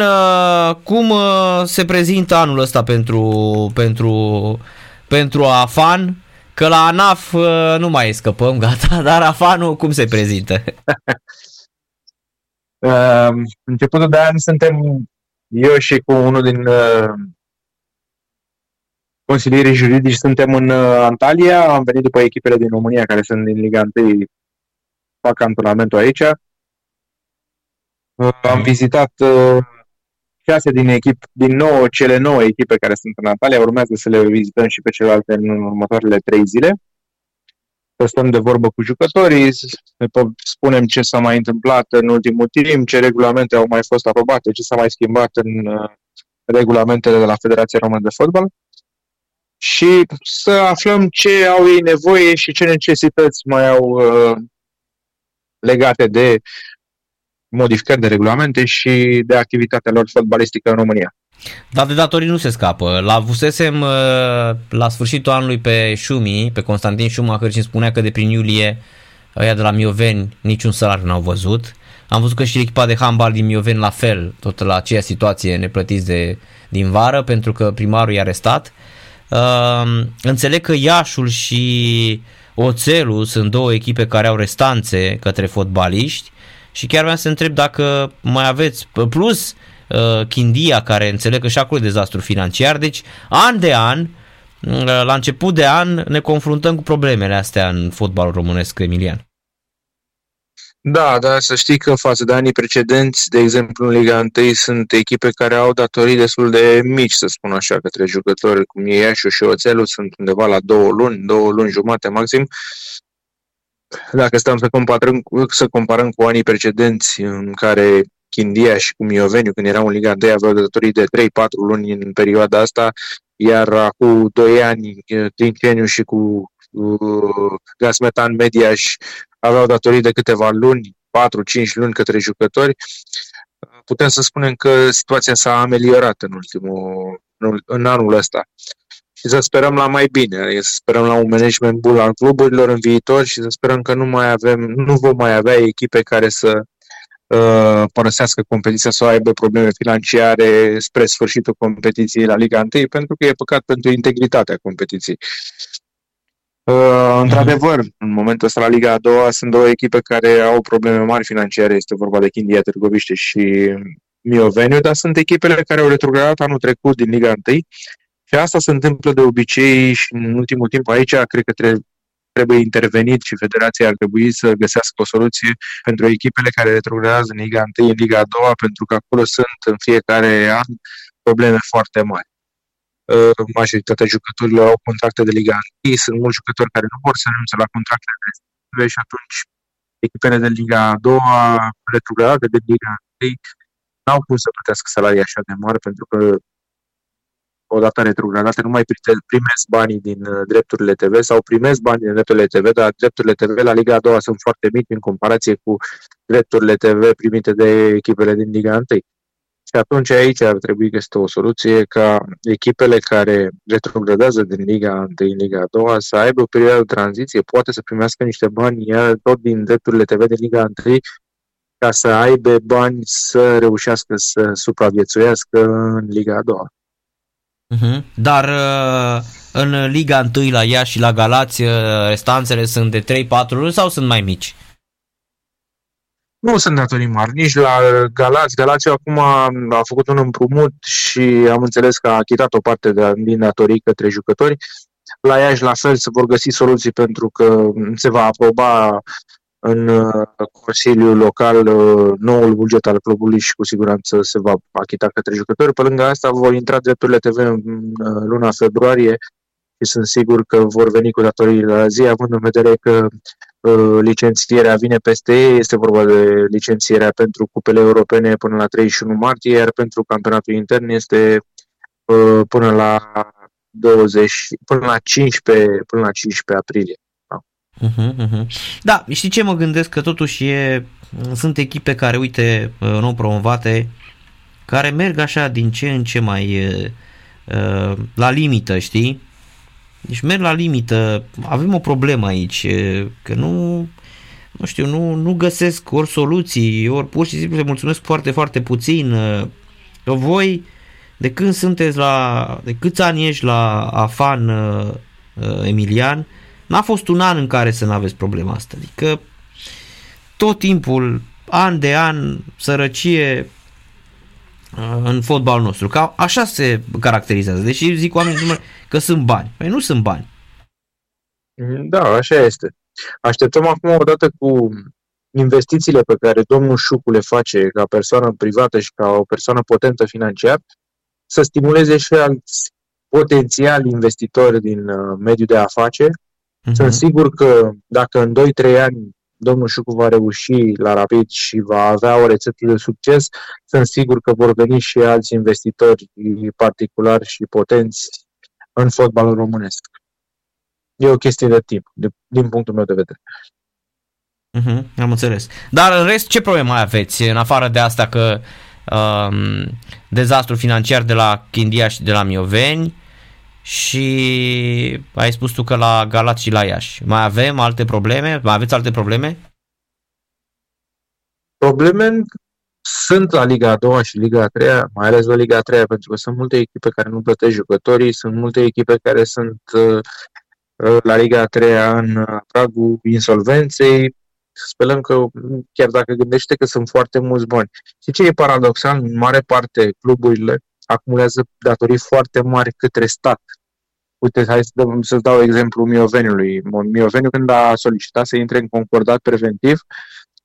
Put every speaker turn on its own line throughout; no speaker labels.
uh, cum uh, se prezintă anul ăsta pentru, pentru, pentru AFAN? Că la ANAF uh, nu mai scăpăm, gata, dar AFANul cum se prezintă?
uh, începutul de an suntem eu și cu unul din uh, consilierii juridici suntem în uh, Antalya, am venit după echipele din România care sunt din Liga 1, fac antrenamentul aici. Uh, am vizitat uh, șase din echip, din nou cele nouă echipe care sunt în Antalya, urmează să le vizităm și pe celelalte în următoarele trei zile. Să stăm de vorbă cu jucătorii, să spunem ce s-a mai întâmplat în ultimul timp, ce regulamente au mai fost aprobate, ce s-a mai schimbat în regulamentele de la Federația Română de Fotbal și să aflăm ce au ei nevoie și ce necesități mai au uh, legate de modificări de regulamente și de activitatea lor fotbalistică în România.
Dar de datorii nu se scapă. La vusesem uh, la sfârșitul anului pe Șumi, pe Constantin Schumacher și îmi spunea că de prin iulie ăia de la Mioveni niciun salariu n-au văzut. Am văzut că și echipa de handbal din Mioveni la fel, tot la aceeași situație neplătiți de, din vară, pentru că primarul i-a arestat. Uh, Uh, înțeleg că Iașul și Oțelul sunt două echipe care au restanțe către fotbaliști și chiar vreau să întreb dacă mai aveți plus uh, Chindia care înțeleg că și acolo e dezastru financiar, deci an de an uh, la început de an ne confruntăm cu problemele astea în fotbalul românesc, Emilian.
Da, da, să știi că față de anii precedenți, de exemplu în Liga 1, sunt echipe care au datorii destul de mici, să spun așa, către jucători, cum e Iașu și Oțelul, sunt undeva la două luni, două luni jumate maxim. Dacă stăm să comparăm, să comparăm cu anii precedenți în care Chindia și cu Mioveniu, când erau în Liga 1, aveau datorii de 3-4 luni în perioada asta, iar acum 2 ani, Trinceniu și cu uh, Gasmetan Mediaș aveau datorii de câteva luni, 4-5 luni către jucători, putem să spunem că situația s-a ameliorat în ultimul, în anul ăsta. Și să sperăm la mai bine, să sperăm la un management bun al cluburilor în viitor și să sperăm că nu mai avem, nu vom mai avea echipe care să uh, părăsească competiția sau aibă probleme financiare spre sfârșitul competiției la Liga 1, pentru că e păcat pentru integritatea competiției. Uh, într-adevăr, în momentul ăsta la Liga a doua sunt două echipe care au probleme mari financiare, este vorba de Chindia Târgoviște și Mioveniu, dar sunt echipele care au retrogradat anul trecut din Liga 1 și asta se întâmplă de obicei și în ultimul timp aici cred că trebuie, trebuie intervenit și federația ar trebui să găsească o soluție pentru echipele care retrogradează în Liga 1, în Liga a doua, pentru că acolo sunt în fiecare an probleme foarte mari. Uh, majoritatea jucătorilor au contracte de Liga 1, sunt mulți jucători care nu vor să renunțe la contractele respective și atunci echipele de Liga 2 retrogradate de Liga 1 n-au cum să plătească salarii așa de mari pentru că odată retrogradate nu mai primesc banii din uh, drepturile TV sau primesc banii din drepturile TV, dar drepturile TV la Liga 2 sunt foarte mici în comparație cu drepturile TV primite de echipele din Liga 1. Și atunci aici ar trebui găsită o soluție ca echipele care retrogradează din Liga 1 în Liga 2 să aibă o perioadă de tranziție, poate să primească niște bani iar tot din drepturile TV din Liga 1 ca să aibă bani să reușească să supraviețuiască în Liga a doua.
Uh-huh. Dar uh, în Liga 1 la ea și la Galați uh, restanțele sunt de 3-4 luni sau sunt mai mici?
nu sunt datorii mari, nici la Galați. Galați acum a făcut un împrumut și am înțeles că a achitat o parte de, din datorii către jucători. La Iași, la fel, se vor găsi soluții pentru că se va aproba în uh, Consiliul Local uh, noul buget al clubului și cu siguranță se va achita către jucători. Pe lângă asta vor intra drepturile TV în uh, luna februarie și sunt sigur că vor veni cu datoriile la zi, având în vedere că Uh, licențierea vine peste ei, este vorba de licențierea pentru cupele europene până la 31 martie, iar pentru campionatul intern este uh, până la 20, până la 15, până la 15 aprilie.
Da. Uh-huh, uh-huh. Da, știi ce mă gândesc? Că totuși e, sunt echipe care, uite, uh, nou promovate, care merg așa din ce în ce mai uh, la limită, știi? Deci merg la limită, avem o problemă aici, că nu, nu știu, nu, nu găsesc ori soluții, ori pur și simplu se mulțumesc foarte, foarte puțin. Că voi, de când sunteți la, de câți ani ești la Afan uh, uh, Emilian, n-a fost un an în care să nu aveți problema asta. Adică tot timpul, an de an, sărăcie uh, în fotbalul nostru. Ca așa se caracterizează. Deși zic oamenii că sunt bani. Păi nu sunt bani.
Da, așa este. Așteptăm acum, odată cu investițiile pe care domnul Șucu le face ca persoană privată și ca o persoană potentă financiar, să stimuleze și alți potențiali investitori din uh, mediul de afaceri. Uh-huh. Sunt sigur că dacă în 2-3 ani domnul Șucu va reuși la Rapid și va avea o rețetă de succes, sunt sigur că vor veni și alți investitori particulari și potenți în fotbalul românesc. E o chestie de timp, de, din punctul meu de vedere.
Uh-huh, am înțeles. Dar în rest, ce probleme mai aveți, în afară de asta că um, dezastru financiar de la Chindia și de la Mioveni și ai spus tu că la Galați și la Iași. Mai avem alte probleme? Mai aveți alte probleme?
Probleme sunt la Liga a doua și Liga a treia, mai ales la Liga a treia, pentru că sunt multe echipe care nu plătesc jucătorii, sunt multe echipe care sunt uh, la Liga a treia în pragul insolvenței, Sperăm că, chiar dacă gândește că sunt foarte mulți bani. Și ce e paradoxal? În mare parte, cluburile acumulează datorii foarte mari către stat. Uite, hai să dăm, să dau exemplu Mioveniului. Mioveniu, când a solicitat să intre în concordat preventiv,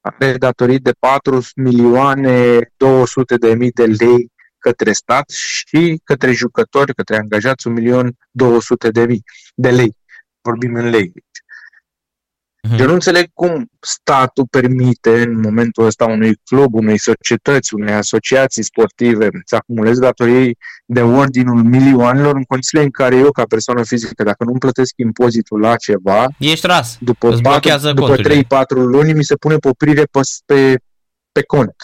are datorii de 4 milioane 200 de mii de lei către stat și către jucători, către angajați 1 milion 200 de mii de lei. Vorbim în lei. Uh-huh. Eu nu înțeleg cum statul permite în momentul ăsta unui club, unei societăți, unei asociații sportive să acumuleze datorii de ordinul milioanelor în condițiile în care eu, ca persoană fizică, dacă nu-mi plătesc impozitul la ceva,
ești ras.
După, 4, după 3-4 luni mi se pune poprire pe, pe, pe cont.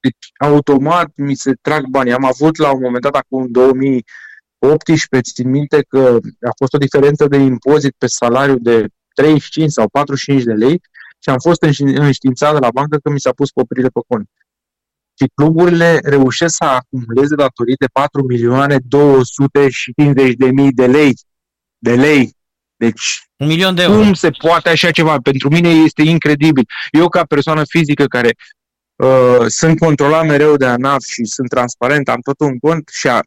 Deci, automat mi se trag bani. Am avut la un moment dat, acum 2018, țin minte că a fost o diferență de impozit pe salariu de 35 sau 45 de lei și am fost înștiințat de la bancă că mi s-a pus poprire pe cont. Și cluburile reușesc să acumuleze datorii de 4 milioane 250 de mii de lei. De lei. Deci,
un milion de euro.
Cum se poate așa ceva? Pentru mine este incredibil. Eu, ca persoană fizică care uh, sunt controlat mereu de ANAF și sunt transparent, am tot un cont și a,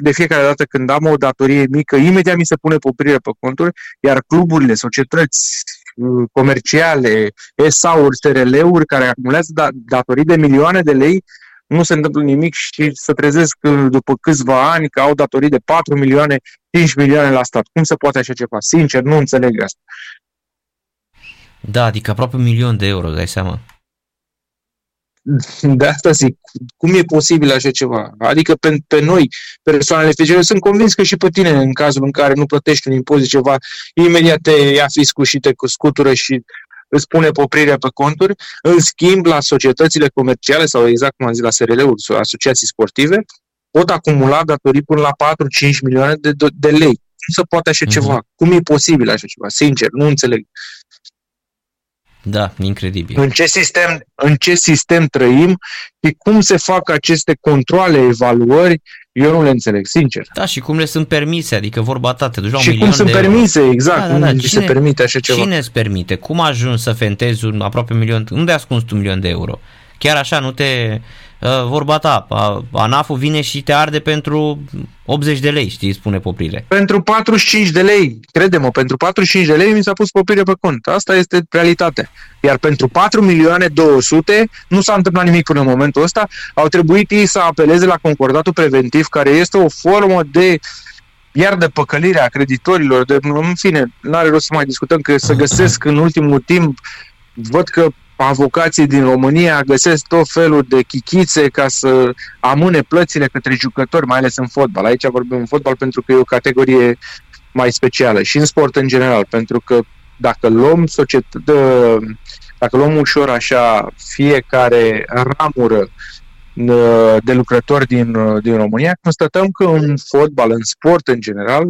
de fiecare dată când am o datorie mică, imediat mi se pune poprire pe conturi, iar cluburile, societăți uh, comerciale, SA-uri, SRL-uri care acumulează da, datorii de milioane de lei, nu se întâmplă nimic și să trezesc după câțiva ani că au datorii de 4 milioane, 5 milioane la stat. Cum se poate așa ceva? Sincer, nu înțeleg asta.
Da, adică aproape un milion de euro, dai seama.
De asta zic, cum e posibil așa ceva? Adică pe, pe noi, persoanele fizice, sunt convins că și pe tine, în cazul în care nu plătești un impozit ceva, imediat te ia fiscul și te scutură și îți pune poprirea pe conturi. În schimb, la societățile comerciale sau exact cum am zis la SRL-uri, asociații sportive, pot acumula datorii până la 4-5 milioane de, de, de lei. Cum se poate așa uh-huh. ceva? Cum e posibil așa ceva? Sincer, nu înțeleg.
Da, incredibil.
În ce sistem, în ce sistem trăim și cum se fac aceste controle, evaluări, eu nu le înțeleg, sincer.
Da, și cum le sunt permise, adică vorba ta, te duci la
un Și cum sunt
de
permise, euro. exact, da, da, da. cum cine, se permite așa ceva.
Cine îți permite? Cum ajungi să fentezi un aproape un milion, unde ascunzi un milion de euro? Chiar așa, nu te Uh, vorba ta, ANAF-ul vine și te arde pentru 80 de lei, știi, spune poprire.
Pentru 45 de lei, crede-mă, pentru 45 de lei mi s-a pus poprire pe cont. Asta este realitatea. Iar pentru 4 milioane 200 nu s-a întâmplat nimic până în momentul ăsta. Au trebuit ei să apeleze la concordatul preventiv, care este o formă de iar de păcălire a creditorilor, de, în fine, nu are rost să mai discutăm, că să găsesc în ultimul timp, văd că avocații din România găsesc tot felul de chichițe ca să amâne plățile către jucători, mai ales în fotbal. Aici vorbim în fotbal pentru că e o categorie mai specială și în sport în general, pentru că dacă luăm societate, dacă luăm ușor așa fiecare ramură de lucrători din, din România, constatăm că în fotbal, în sport în general,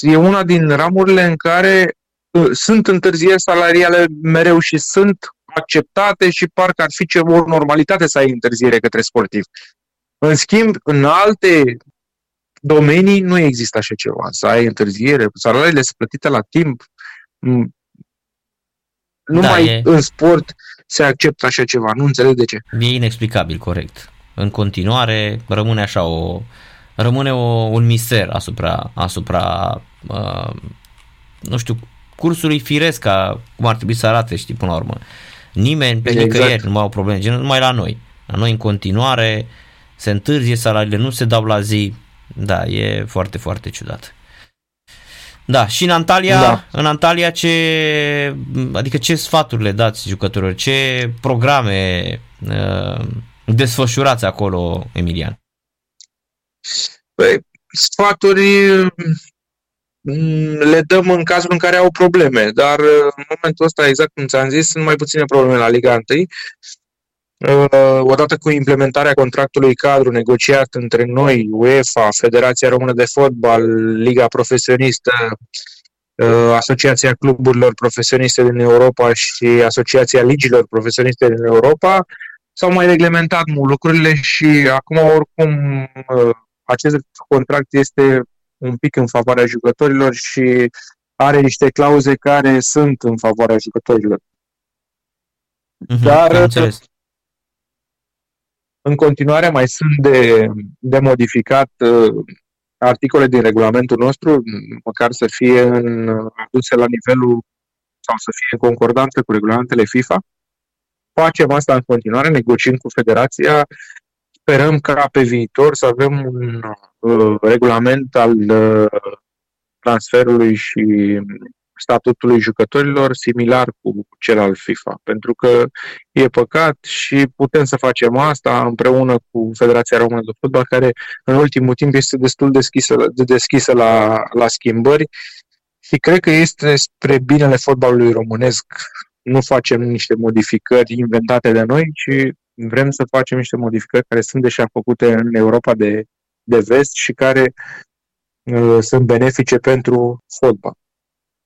e una din ramurile în care uh, sunt întârzieri salariale mereu și sunt acceptate și parcă ar fi ce o normalitate să ai întârziere către sportiv. În schimb, în alte domenii nu există așa ceva. Să ai întârziere, salariile sunt plătite la timp. Numai da, e... în sport se acceptă așa ceva. Nu înțeleg de ce.
E inexplicabil, corect. În continuare rămâne așa o rămâne o, un mister asupra asupra uh, nu știu, cursului firesc ca cum ar trebui să arate, știi, până la urmă. Nimeni, pe exact. nicăieri nu mai au probleme, gen, numai la noi. La noi în continuare se întârzie, salariile nu se dau la zi. Da, e foarte, foarte ciudat. Da, și în Antalya, da. în Antalya ce, adică ce sfaturi le dați jucătorilor, ce programe uh, desfășurați acolo, Emilian?
Păi, sfaturi mm, le dăm în cazul în care au probleme, dar uh, în momentul ăsta, exact cum ți-am zis, sunt mai puține probleme la Liga 1 Uh, odată cu implementarea contractului cadru negociat între noi, UEFA, Federația Română de Fotbal, Liga Profesionistă, uh, Asociația Cluburilor Profesioniste din Europa și Asociația Ligilor Profesioniste din Europa, s-au mai reglementat lucrurile și acum oricum uh, acest contract este un pic în favoarea jucătorilor și are niște clauze care sunt în favoarea jucătorilor.
Mm-hmm, Dar
în continuare mai sunt de, de modificat uh, articole din regulamentul nostru, măcar să fie în, aduse la nivelul sau să fie concordante cu regulamentele FIFA. Facem asta în continuare, negociem cu federația, sperăm ca pe viitor să avem un uh, regulament al uh, transferului și statutului jucătorilor similar cu cel al FIFA, pentru că e păcat și putem să facem asta împreună cu Federația Română de Fotbal, care în ultimul timp este destul deschisă, de deschisă la, la schimbări și cred că este spre binele fotbalului românesc. Nu facem niște modificări inventate de noi, ci vrem să facem niște modificări care sunt deja făcute în Europa de, de vest și care uh, sunt benefice pentru fotbal.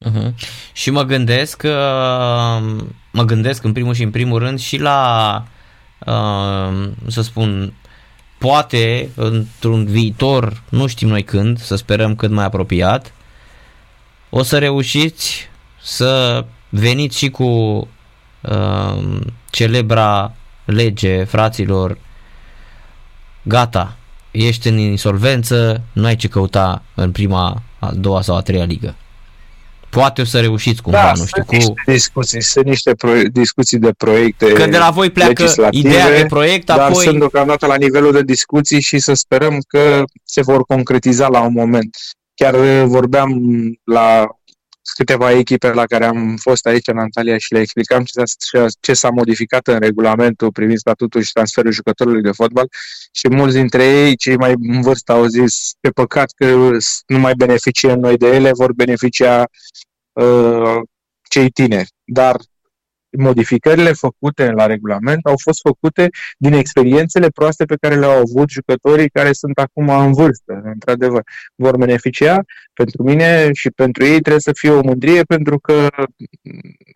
Uh-huh. Și mă gândesc, uh, mă gândesc în primul și în primul rând și la, uh, să spun, poate într-un viitor, nu știm noi când, să sperăm cât mai apropiat, o să reușiți să veniți și cu uh, celebra lege, fraților, gata, ești în insolvență, nu ai ce căuta în prima, a doua sau a treia ligă. Poate o să reușiți cumva, da, nu știu, cu...
Niște discuții, sunt niște pro- discuții de proiecte
Că de la voi pleacă ideea de proiect,
dar
apoi...
sunt deocamdată la nivelul de discuții și să sperăm că se vor concretiza la un moment. Chiar vorbeam la câteva echipe la care am fost aici în Antalya și le explicam ce s-a, ce s-a modificat în regulamentul privind statutul și transferul jucătorului de fotbal și mulți dintre ei, cei mai în vârstă, au zis pe păcat că nu mai beneficiem noi de ele, vor beneficia uh, cei tineri. Dar modificările făcute la regulament au fost făcute din experiențele proaste pe care le-au avut jucătorii care sunt acum în vârstă. Într-adevăr, vor beneficia. Pentru mine și pentru ei trebuie să fie o mândrie pentru că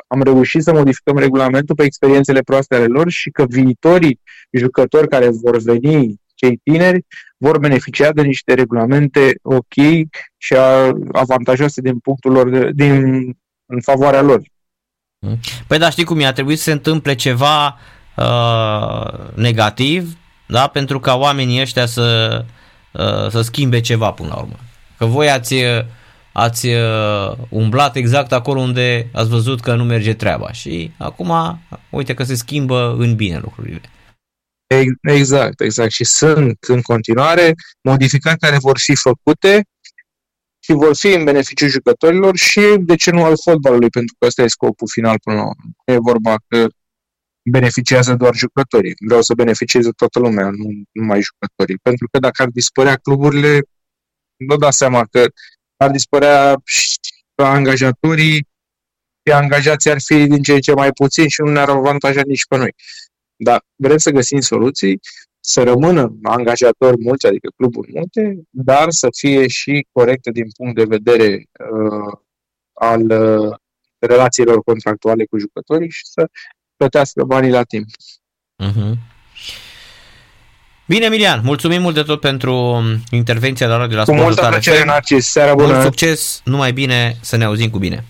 am reușit să modificăm regulamentul pe experiențele proaste ale lor și că viitorii jucători care vor veni cei tineri vor beneficia de niște regulamente ok și avantajoase din punctul lor, de, din, în favoarea lor.
Păi da, știi cum e, a trebuit să se întâmple ceva uh, negativ, da, pentru ca oamenii ăștia să, uh, să schimbe ceva până la urmă. Că voi ați, ați uh, umblat exact acolo unde ați văzut că nu merge treaba și acum uite că se schimbă în bine lucrurile.
Exact, exact. Și sunt în continuare modificări care vor fi făcute și vor fi în beneficiul jucătorilor și, de ce nu, al fotbalului, pentru că ăsta e scopul final până la urmă. E vorba că beneficiază doar jucătorii. Vreau să beneficieze toată lumea, nu numai jucătorii. Pentru că dacă ar dispărea cluburile, nu dați seama că ar dispărea și angajatorii, și angajații ar fi din ce în ce mai puțini și nu ne-ar avantaja nici pe noi. Dar vrem să găsim soluții să rămână angajatori mulți, adică cluburi multe, dar să fie și corecte din punct de vedere uh, al uh, relațiilor contractuale cu jucătorii și să plătească banii la timp. Uh-huh.
Bine, Emilian, mulțumim mult de tot pentru intervenția la radio la
Cu multă plăcere, Narcis. Seara bună!
Mult succes, numai bine, să ne auzim cu bine!